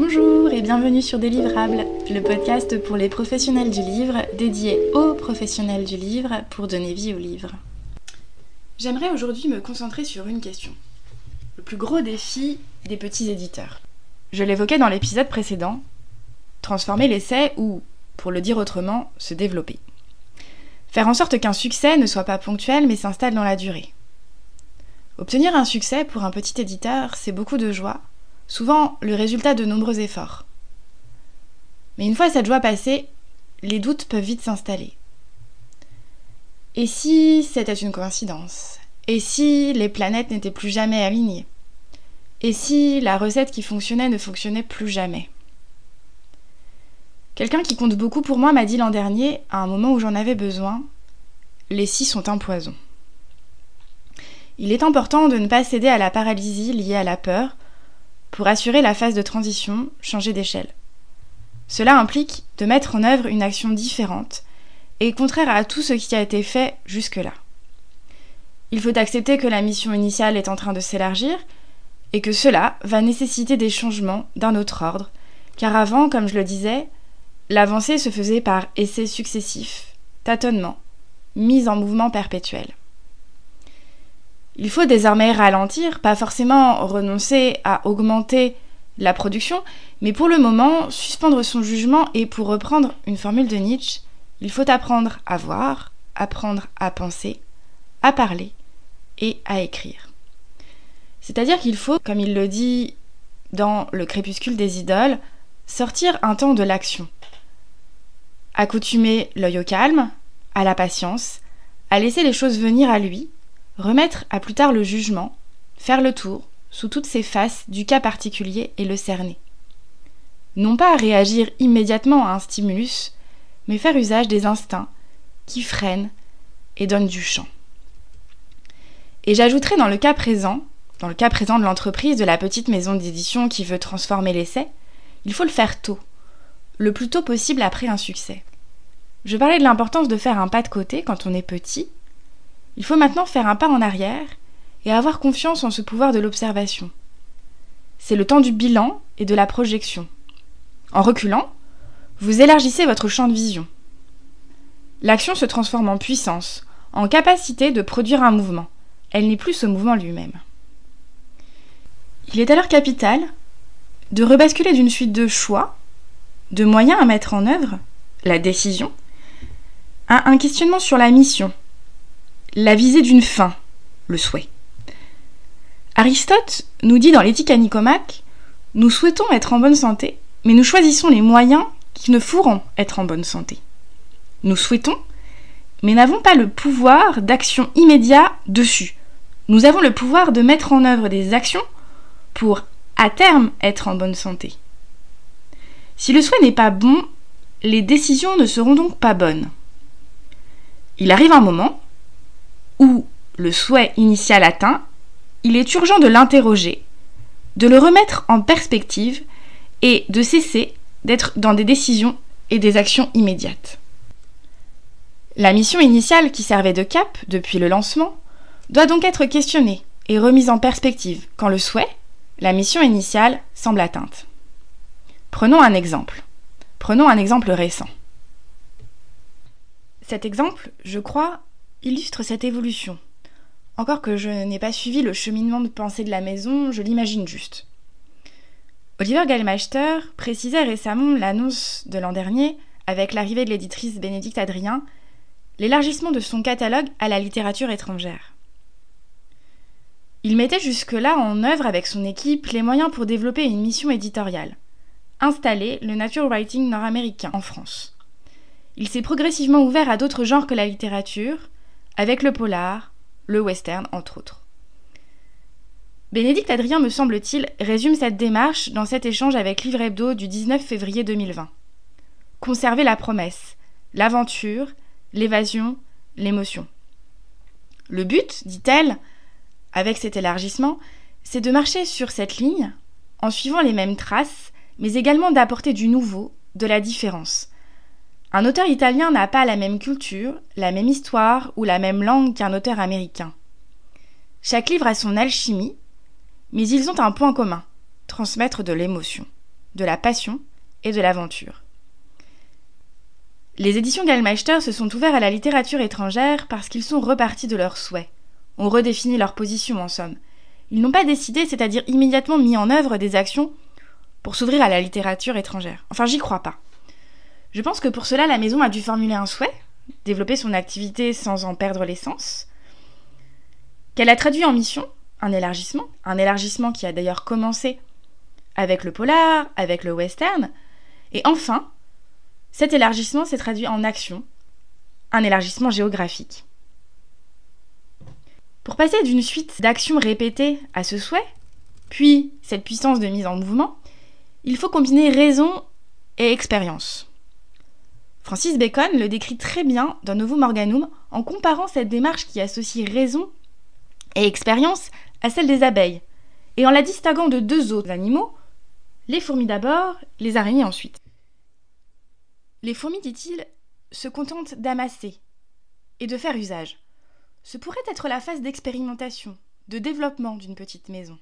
Bonjour et bienvenue sur Délivrables, le podcast pour les professionnels du livre, dédié aux professionnels du livre pour donner vie au livre. J'aimerais aujourd'hui me concentrer sur une question. Le plus gros défi des petits éditeurs. Je l'évoquais dans l'épisode précédent, transformer l'essai ou, pour le dire autrement, se développer. Faire en sorte qu'un succès ne soit pas ponctuel mais s'installe dans la durée. Obtenir un succès pour un petit éditeur, c'est beaucoup de joie, souvent le résultat de nombreux efforts. Mais une fois cette joie passée, les doutes peuvent vite s'installer. Et si c'était une coïncidence? Et si les planètes n'étaient plus jamais alignées? Et si la recette qui fonctionnait ne fonctionnait plus jamais? Quelqu'un qui compte beaucoup pour moi m'a dit l'an dernier, à un moment où j'en avais besoin, les si sont un poison. Il est important de ne pas céder à la paralysie liée à la peur pour assurer la phase de transition, changer d'échelle. Cela implique de mettre en œuvre une action différente et contraire à tout ce qui a été fait jusque-là. Il faut accepter que la mission initiale est en train de s'élargir et que cela va nécessiter des changements d'un autre ordre, car avant, comme je le disais, l'avancée se faisait par essais successifs, tâtonnements, mise en mouvement perpétuel. Il faut désormais ralentir, pas forcément renoncer à augmenter la production, mais pour le moment suspendre son jugement et pour reprendre une formule de Nietzsche, il faut apprendre à voir, apprendre à penser, à parler et à écrire. C'est-à-dire qu'il faut, comme il le dit dans Le crépuscule des idoles, sortir un temps de l'action. Accoutumer l'œil au calme, à la patience, à laisser les choses venir à lui, remettre à plus tard le jugement, faire le tour, sous toutes ses faces, du cas particulier et le cerner. Non pas réagir immédiatement à un stimulus, mais faire usage des instincts qui freinent et donnent du champ. Et j'ajouterai dans le cas présent, dans le cas présent de l'entreprise de la petite maison d'édition qui veut transformer l'essai, il faut le faire tôt, le plus tôt possible après un succès. Je parlais de l'importance de faire un pas de côté quand on est petit, il faut maintenant faire un pas en arrière et avoir confiance en ce pouvoir de l'observation. C'est le temps du bilan et de la projection. En reculant, vous élargissez votre champ de vision. L'action se transforme en puissance, en capacité de produire un mouvement. Elle n'est plus ce mouvement lui-même. Il est alors capital de rebasculer d'une suite de choix, de moyens à mettre en œuvre, la décision, à un questionnement sur la mission, la visée d'une fin, le souhait. Aristote nous dit dans l'éthique à Nicomaque Nous souhaitons être en bonne santé, mais nous choisissons les moyens qui ne pourront être en bonne santé. Nous souhaitons, mais n'avons pas le pouvoir d'action immédiat dessus. Nous avons le pouvoir de mettre en œuvre des actions pour, à terme, être en bonne santé. Si le souhait n'est pas bon, les décisions ne seront donc pas bonnes. Il arrive un moment où le souhait initial atteint, il est urgent de l'interroger, de le remettre en perspective et de cesser d'être dans des décisions et des actions immédiates. La mission initiale qui servait de cap depuis le lancement doit donc être questionnée et remise en perspective quand le souhait, la mission initiale, semble atteinte. Prenons un exemple. Prenons un exemple récent. Cet exemple, je crois, illustre cette évolution. Encore que je n'ai pas suivi le cheminement de pensée de la maison, je l'imagine juste. Oliver Gallmeister précisait récemment l'annonce de l'an dernier, avec l'arrivée de l'éditrice Bénédicte Adrien, l'élargissement de son catalogue à la littérature étrangère. Il mettait jusque-là en œuvre avec son équipe les moyens pour développer une mission éditoriale, installer le nature writing nord-américain en France. Il s'est progressivement ouvert à d'autres genres que la littérature, avec le polar, le western, entre autres. Bénédicte Adrien, me semble-t-il, résume cette démarche dans cet échange avec Livre Hebdo du 19 février 2020. Conserver la promesse, l'aventure, l'évasion, l'émotion. Le but, dit-elle, avec cet élargissement, c'est de marcher sur cette ligne en suivant les mêmes traces, mais également d'apporter du nouveau, de la différence, un auteur italien n'a pas la même culture, la même histoire ou la même langue qu'un auteur américain. Chaque livre a son alchimie, mais ils ont un point commun transmettre de l'émotion, de la passion et de l'aventure. Les éditions Gallmeister se sont ouverts à la littérature étrangère parce qu'ils sont repartis de leurs souhaits, ont redéfini leur position en somme. Ils n'ont pas décidé, c'est-à-dire immédiatement mis en œuvre des actions pour s'ouvrir à la littérature étrangère. Enfin, j'y crois pas. Je pense que pour cela, la maison a dû formuler un souhait, développer son activité sans en perdre l'essence, qu'elle a traduit en mission, un élargissement, un élargissement qui a d'ailleurs commencé avec le polar, avec le western, et enfin, cet élargissement s'est traduit en action, un élargissement géographique. Pour passer d'une suite d'actions répétées à ce souhait, puis cette puissance de mise en mouvement, il faut combiner raison et expérience. Francis Bacon le décrit très bien dans Novum Morganum en comparant cette démarche qui associe raison et expérience à celle des abeilles, et en la distinguant de deux autres animaux, les fourmis d'abord, les araignées ensuite. Les fourmis, dit-il, se contentent d'amasser et de faire usage. Ce pourrait être la phase d'expérimentation, de développement d'une petite maison.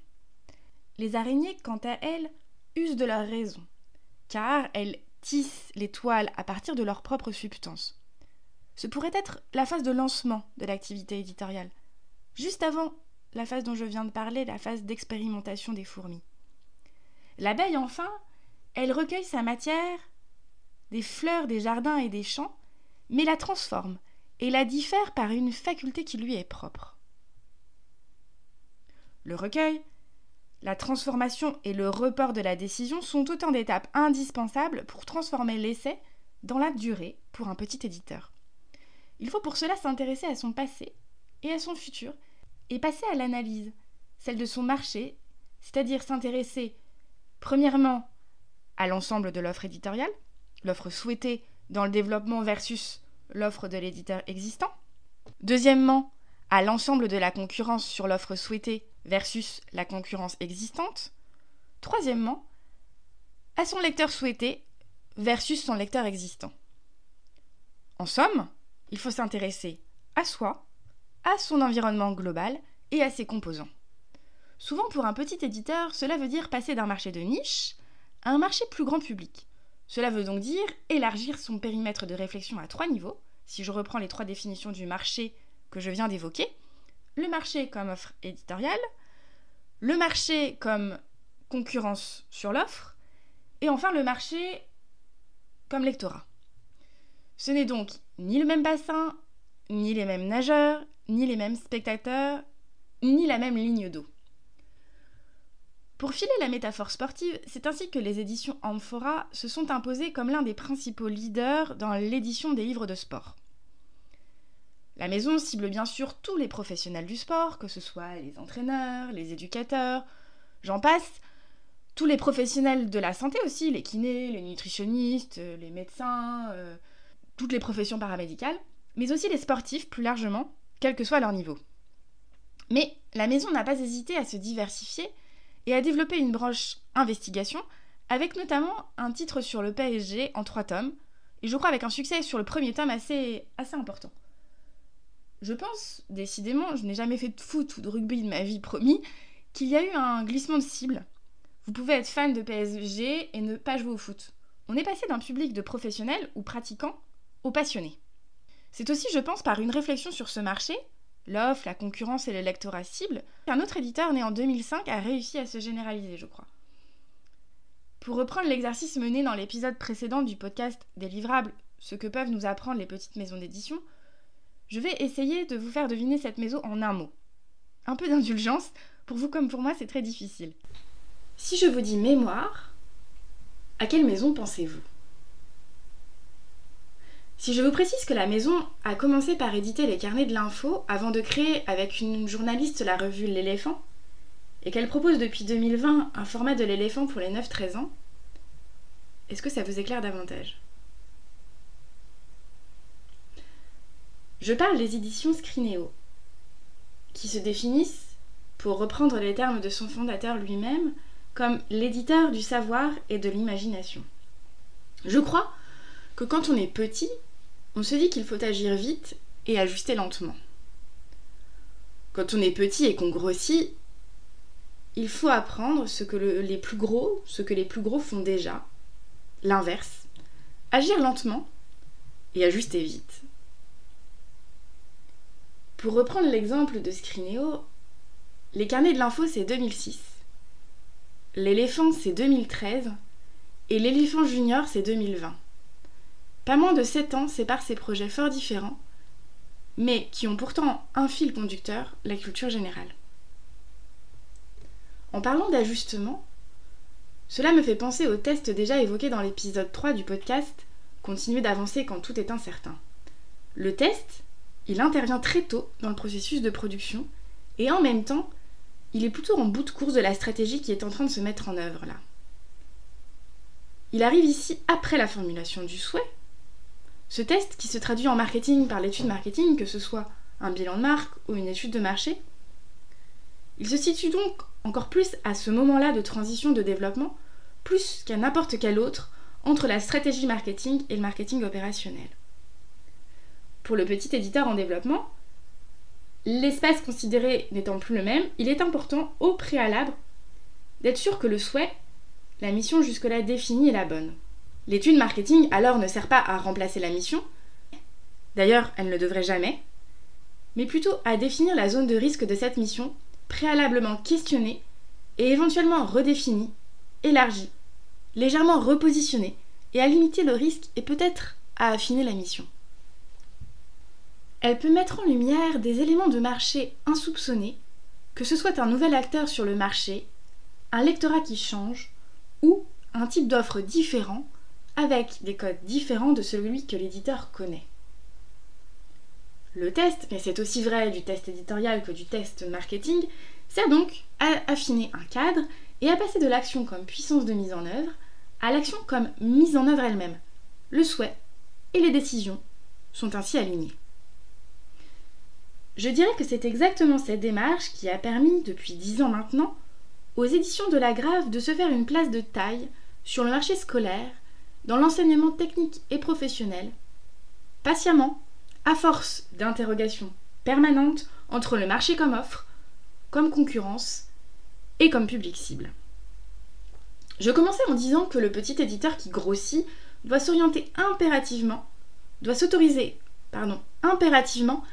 Les araignées, quant à elles, usent de leur raison, car elles tissent les toiles à partir de leur propre substance. Ce pourrait être la phase de lancement de l'activité éditoriale, juste avant la phase dont je viens de parler, la phase d'expérimentation des fourmis. L'abeille, enfin, elle recueille sa matière des fleurs des jardins et des champs, mais la transforme et la diffère par une faculté qui lui est propre. Le recueil, la transformation et le report de la décision sont autant d'étapes indispensables pour transformer l'essai dans la durée pour un petit éditeur. Il faut pour cela s'intéresser à son passé et à son futur et passer à l'analyse, celle de son marché, c'est-à-dire s'intéresser premièrement à l'ensemble de l'offre éditoriale, l'offre souhaitée dans le développement versus l'offre de l'éditeur existant. Deuxièmement, à l'ensemble de la concurrence sur l'offre souhaitée versus la concurrence existante. Troisièmement, à son lecteur souhaité versus son lecteur existant. En somme, il faut s'intéresser à soi, à son environnement global et à ses composants. Souvent pour un petit éditeur, cela veut dire passer d'un marché de niche à un marché plus grand public. Cela veut donc dire élargir son périmètre de réflexion à trois niveaux, si je reprends les trois définitions du marché que je viens d'évoquer. Le marché comme offre éditoriale, le marché comme concurrence sur l'offre, et enfin le marché comme lectorat. Ce n'est donc ni le même bassin, ni les mêmes nageurs, ni les mêmes spectateurs, ni la même ligne d'eau. Pour filer la métaphore sportive, c'est ainsi que les éditions Amphora se sont imposées comme l'un des principaux leaders dans l'édition des livres de sport. La maison cible bien sûr tous les professionnels du sport, que ce soit les entraîneurs, les éducateurs, j'en passe, tous les professionnels de la santé aussi, les kinés, les nutritionnistes, les médecins, euh, toutes les professions paramédicales, mais aussi les sportifs plus largement, quel que soit leur niveau. Mais la maison n'a pas hésité à se diversifier et a développé une branche investigation, avec notamment un titre sur le PSG en trois tomes, et je crois avec un succès sur le premier tome assez important. Je pense, décidément, je n'ai jamais fait de foot ou de rugby de ma vie, promis, qu'il y a eu un glissement de cible. Vous pouvez être fan de PSG et ne pas jouer au foot. On est passé d'un public de professionnels ou pratiquants aux passionnés. C'est aussi, je pense, par une réflexion sur ce marché l'offre, la concurrence et le lectorat cible, un autre éditeur né en 2005 a réussi à se généraliser, je crois. Pour reprendre l'exercice mené dans l'épisode précédent du podcast des livrables, ce que peuvent nous apprendre les petites maisons d'édition, je vais essayer de vous faire deviner cette maison en un mot. Un peu d'indulgence, pour vous comme pour moi c'est très difficile. Si je vous dis mémoire, à quelle maison pensez-vous? Si je vous précise que la maison a commencé par éditer les carnets de l'info avant de créer avec une journaliste la revue L'éléphant, et qu'elle propose depuis 2020 un format de l'éléphant pour les 9-13 ans, est-ce que ça vous éclaire davantage? Je parle des éditions Scrinéo, qui se définissent, pour reprendre les termes de son fondateur lui-même, comme l'éditeur du savoir et de l'imagination. Je crois que quand on est petit, on se dit qu'il faut agir vite et ajuster lentement. Quand on est petit et qu'on grossit, il faut apprendre ce que les plus gros, ce que les plus gros font déjà, l'inverse, agir lentement et ajuster vite. Pour reprendre l'exemple de Scrineo, les carnets de l'info c'est 2006, l'éléphant c'est 2013 et l'éléphant junior c'est 2020. Pas moins de 7 ans séparent ces projets fort différents, mais qui ont pourtant un fil conducteur, la culture générale. En parlant d'ajustement, cela me fait penser au test déjà évoqué dans l'épisode 3 du podcast Continuer d'avancer quand tout est incertain. Le test, il intervient très tôt dans le processus de production et en même temps, il est plutôt en bout de course de la stratégie qui est en train de se mettre en œuvre là. Il arrive ici après la formulation du souhait. Ce test, qui se traduit en marketing par l'étude marketing, que ce soit un bilan de marque ou une étude de marché, il se situe donc encore plus à ce moment-là de transition de développement, plus qu'à n'importe quel autre, entre la stratégie marketing et le marketing opérationnel. Pour le petit éditeur en développement, l'espace considéré n'étant plus le même, il est important au préalable d'être sûr que le souhait, la mission jusque-là définie est la bonne. L'étude marketing alors ne sert pas à remplacer la mission, d'ailleurs elle ne devrait jamais, mais plutôt à définir la zone de risque de cette mission préalablement questionné et éventuellement redéfini, élargi, légèrement repositionné et à limiter le risque et peut-être à affiner la mission. Elle peut mettre en lumière des éléments de marché insoupçonnés, que ce soit un nouvel acteur sur le marché, un lectorat qui change ou un type d'offre différent avec des codes différents de celui que l'éditeur connaît. Le test, mais c'est aussi vrai du test éditorial que du test marketing, sert donc à affiner un cadre et à passer de l'action comme puissance de mise en œuvre à l'action comme mise en œuvre elle-même. Le souhait et les décisions sont ainsi alignés. Je dirais que c'est exactement cette démarche qui a permis, depuis dix ans maintenant, aux éditions de la Grave de se faire une place de taille sur le marché scolaire, dans l'enseignement technique et professionnel, patiemment à force d'interrogations permanentes entre le marché comme offre, comme concurrence et comme public cible. Je commençais en disant que le petit éditeur qui grossit doit s'orienter impérativement, doit s'autoriser, pardon, impérativement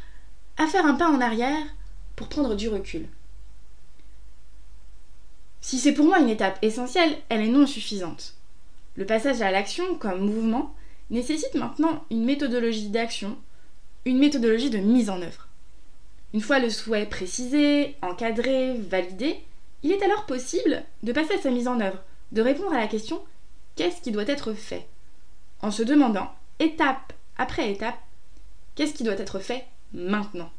à faire un pas en arrière pour prendre du recul. Si c'est pour moi une étape essentielle, elle est non suffisante. Le passage à l'action comme mouvement nécessite maintenant une méthodologie d'action une méthodologie de mise en œuvre. Une fois le souhait précisé, encadré, validé, il est alors possible de passer à sa mise en œuvre, de répondre à la question qu'est-ce qui doit être fait? En se demandant, étape après étape, qu'est-ce qui doit être fait? Maintenant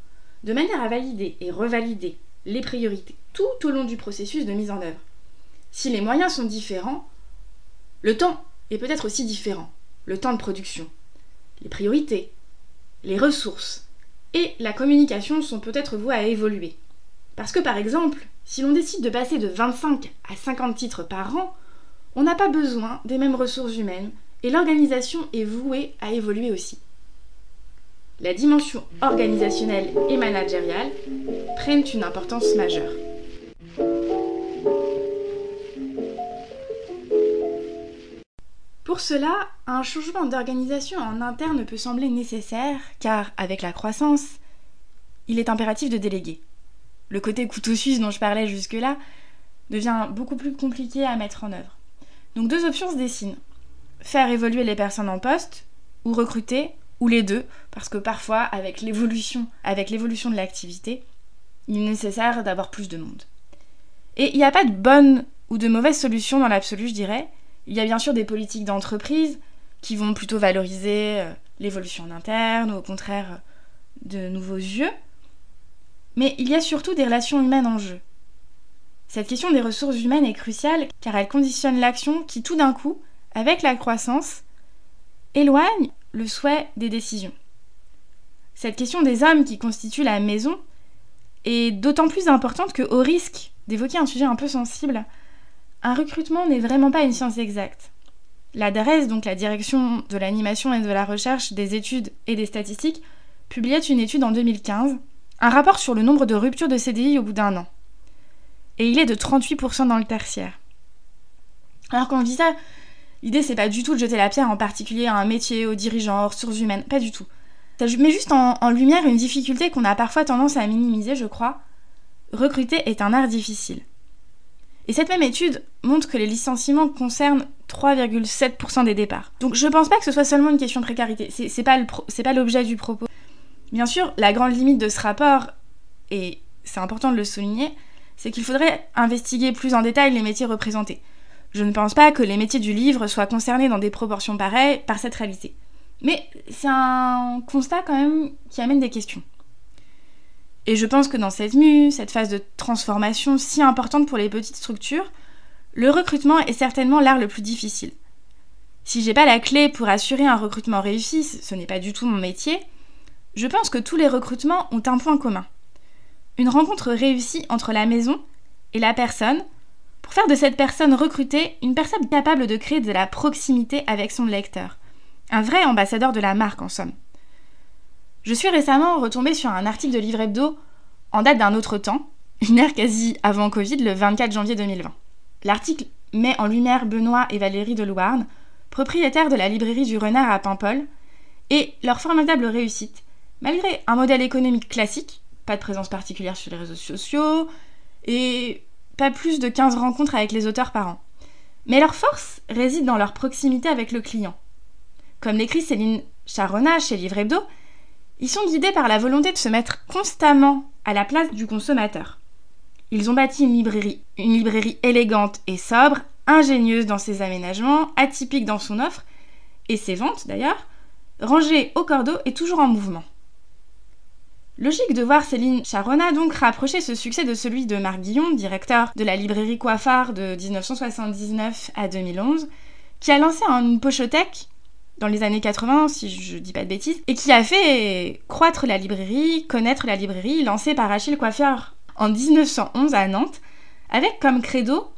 De manière à valider et revalider les priorités tout au long du processus de mise en œuvre. Si les moyens sont différents, le temps est peut-être aussi différent, le temps de production. Les priorités, les ressources et la communication sont peut-être vouées à évoluer. Parce que par exemple, si l'on décide de passer de 25 à 50 titres par an, on n'a pas besoin des mêmes ressources humaines et l'organisation est vouée à évoluer aussi. La dimension organisationnelle et managériale prennent une importance majeure. Pour cela, un changement d'organisation en interne peut sembler nécessaire, car avec la croissance, il est impératif de déléguer. Le côté couteau suisse dont je parlais jusque-là devient beaucoup plus compliqué à mettre en œuvre. Donc deux options se dessinent. Faire évoluer les personnes en poste, ou recruter, ou les deux, parce que parfois, avec l'évolution, avec l'évolution de l'activité, il est nécessaire d'avoir plus de monde. Et il n'y a pas de bonne ou de mauvaise solution dans l'absolu, je dirais, il y a bien sûr des politiques d'entreprise qui vont plutôt valoriser euh, l'évolution en interne ou au contraire euh, de nouveaux yeux. Mais il y a surtout des relations humaines en jeu. Cette question des ressources humaines est cruciale car elle conditionne l'action qui tout d'un coup, avec la croissance, éloigne le souhait des décisions. Cette question des hommes qui constituent la maison est d'autant plus importante que, au risque d'évoquer un sujet un peu sensible, un recrutement n'est vraiment pas une science exacte. La DARES, donc la Direction de l'animation et de la recherche des études et des statistiques, publiait une étude en 2015, un rapport sur le nombre de ruptures de CDI au bout d'un an. et il est de 38% dans le tertiaire. Alors quand on dit ça, l'idée c'est pas du tout de jeter la pierre en particulier à un métier, aux dirigeants, aux ressources humaines, pas du tout. Ça met juste en, lumière une difficulté qu'on a parfois tendance à minimiser, je crois. Recruter est un art difficile. Et cette même étude montre que les licenciements concernent 3,7% des départs. Donc je pense pas que ce soit seulement une question de précarité, c'est pas l'objet du propos. Bien sûr, la grande limite de ce rapport, et c'est important de le souligner, c'est qu'il faudrait investiguer plus en détail les métiers représentés. Je ne pense pas que les métiers du livre soient concernés dans des proportions pareilles par cette réalité. Mais c'est un constat quand même qui amène des questions. Et je pense que dans cette mue, cette phase de transformation si importante pour les petites structures, le recrutement est certainement l'art le plus difficile. Si j'ai pas la clé pour assurer un recrutement réussi, ce n'est pas du tout mon métier, je pense que tous les recrutements ont un point commun. Une rencontre réussie entre la maison et la personne pour faire de cette personne recrutée une personne capable de créer de la proximité avec son lecteur. Un vrai ambassadeur de la marque en somme. Je suis récemment retombée sur un article de Livre Hebdo en date d'un autre temps, une ère quasi avant Covid, le 24 janvier 2020. L'article met en lumière Benoît et Valérie de Louarn, propriétaires de la librairie du Renard à Paimpol, et leur formidable réussite, malgré un modèle économique classique, pas de présence particulière sur les réseaux sociaux, et pas plus de 15 rencontres avec les auteurs par an. Mais leur force réside dans leur proximité avec le client. Comme l'écrit Céline Charona chez Livre Hebdo, ils sont guidés par la volonté de se mettre constamment à la place du consommateur. Ils ont bâti une librairie, une librairie élégante et sobre, ingénieuse dans ses aménagements, atypique dans son offre, et ses ventes d'ailleurs, rangée au cordeau et toujours en mouvement. Logique de voir Céline Charona donc rapprocher ce succès de celui de Marc Guillon, directeur de la librairie Coiffard de 1979 à 2011, qui a lancé une pochothèque dans les années 80, si je dis pas de bêtises, et qui a fait croître la librairie, connaître la librairie, lancée par Achille Coiffeur en 1911 à Nantes, avec comme credo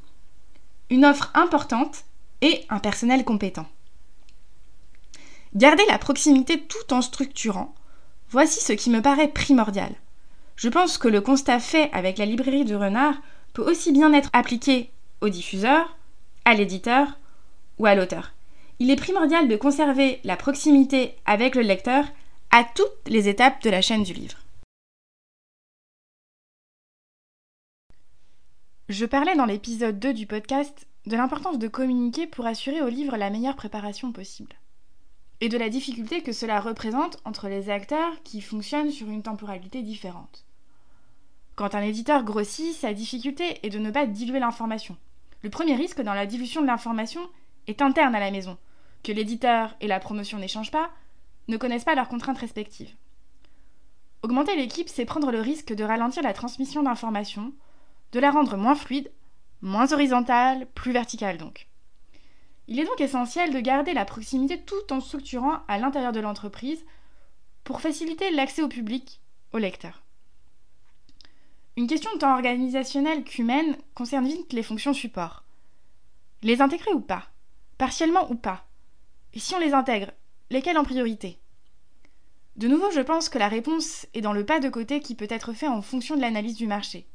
une offre importante et un personnel compétent. Garder la proximité tout en structurant, voici ce qui me paraît primordial. Je pense que le constat fait avec la librairie du renard peut aussi bien être appliqué au diffuseur, à l'éditeur ou à l'auteur il est primordial de conserver la proximité avec le lecteur à toutes les étapes de la chaîne du livre. Je parlais dans l'épisode 2 du podcast de l'importance de communiquer pour assurer au livre la meilleure préparation possible. Et de la difficulté que cela représente entre les acteurs qui fonctionnent sur une temporalité différente. Quand un éditeur grossit, sa difficulté est de ne pas diluer l'information. Le premier risque dans la dilution de l'information est interne à la maison, que l'éditeur et la promotion n'échangent pas, ne connaissent pas leurs contraintes respectives. Augmenter l'équipe, c'est prendre le risque de ralentir la transmission d'informations, de la rendre moins fluide, moins horizontale, plus verticale donc. Il est donc essentiel de garder la proximité tout en structurant à l'intérieur de l'entreprise pour faciliter l'accès au public, au lecteur. Une question tant organisationnelle qu'humaine concerne vite les fonctions support. Les intégrer ou pas? Partiellement ou pas? Et si on les intègre, lesquelles en priorité? De nouveau, je pense que la réponse est dans le pas de côté qui peut être fait en fonction de l'analyse du marché.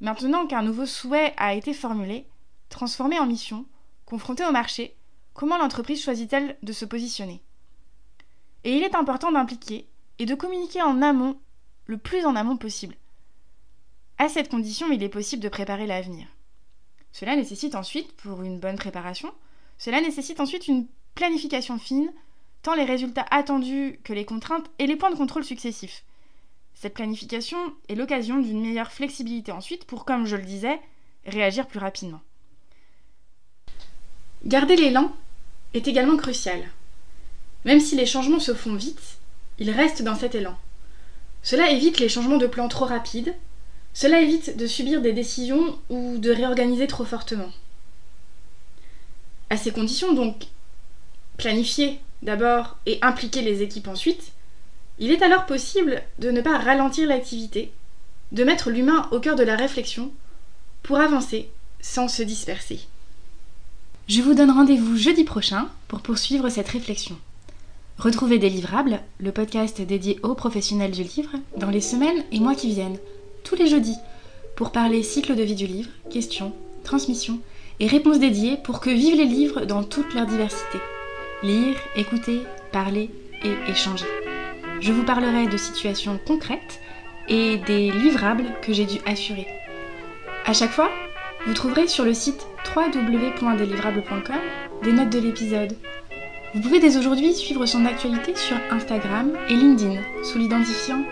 Maintenant qu'un nouveau souhait a été formulé, transformé en mission, confronté au marché, comment l'entreprise choisit-elle de se positionner? Et il est important d'impliquer et de communiquer en amont, le plus en amont possible. À cette condition, il est possible de préparer l'avenir. Cela nécessite ensuite, pour une bonne préparation, cela nécessite ensuite une planification fine, tant les résultats attendus que les contraintes et les points de contrôle successifs. Cette planification est l'occasion d'une meilleure flexibilité ensuite pour, comme je le disais, réagir plus rapidement. Garder l'élan est également crucial. Même si les changements se font vite, ils restent dans cet élan. Cela évite les changements de plan trop rapides, cela évite de subir des décisions ou de réorganiser trop fortement. À ces conditions, donc, planifier d'abord et impliquer les équipes ensuite, il est alors possible de ne pas ralentir l'activité, de mettre l'humain au cœur de la réflexion pour avancer sans se disperser. Je vous donne rendez-vous jeudi prochain pour poursuivre cette réflexion. Retrouvez Délivrable, le podcast dédié aux professionnels du livre, dans les semaines et mois qui viennent, tous les jeudis, pour parler cycle de vie du livre, questions, transmission et réponses dédiées pour que vivent les livres dans toute leur diversité. Lire, écouter, parler et échanger. Je vous parlerai de situations concrètes et des livrables que j'ai dû assurer. À chaque fois, vous trouverez sur le site www.delivrables.com des notes de l'épisode. Vous pouvez dès aujourd'hui suivre son actualité sur Instagram et LinkedIn sous l'identifiant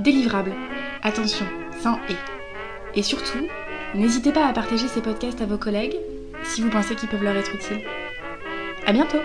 Délivrable. Attention, sans et. Et surtout, n'hésitez pas à partager ces podcasts à vos collègues si vous pensez qu'ils peuvent leur être utiles. À bientôt!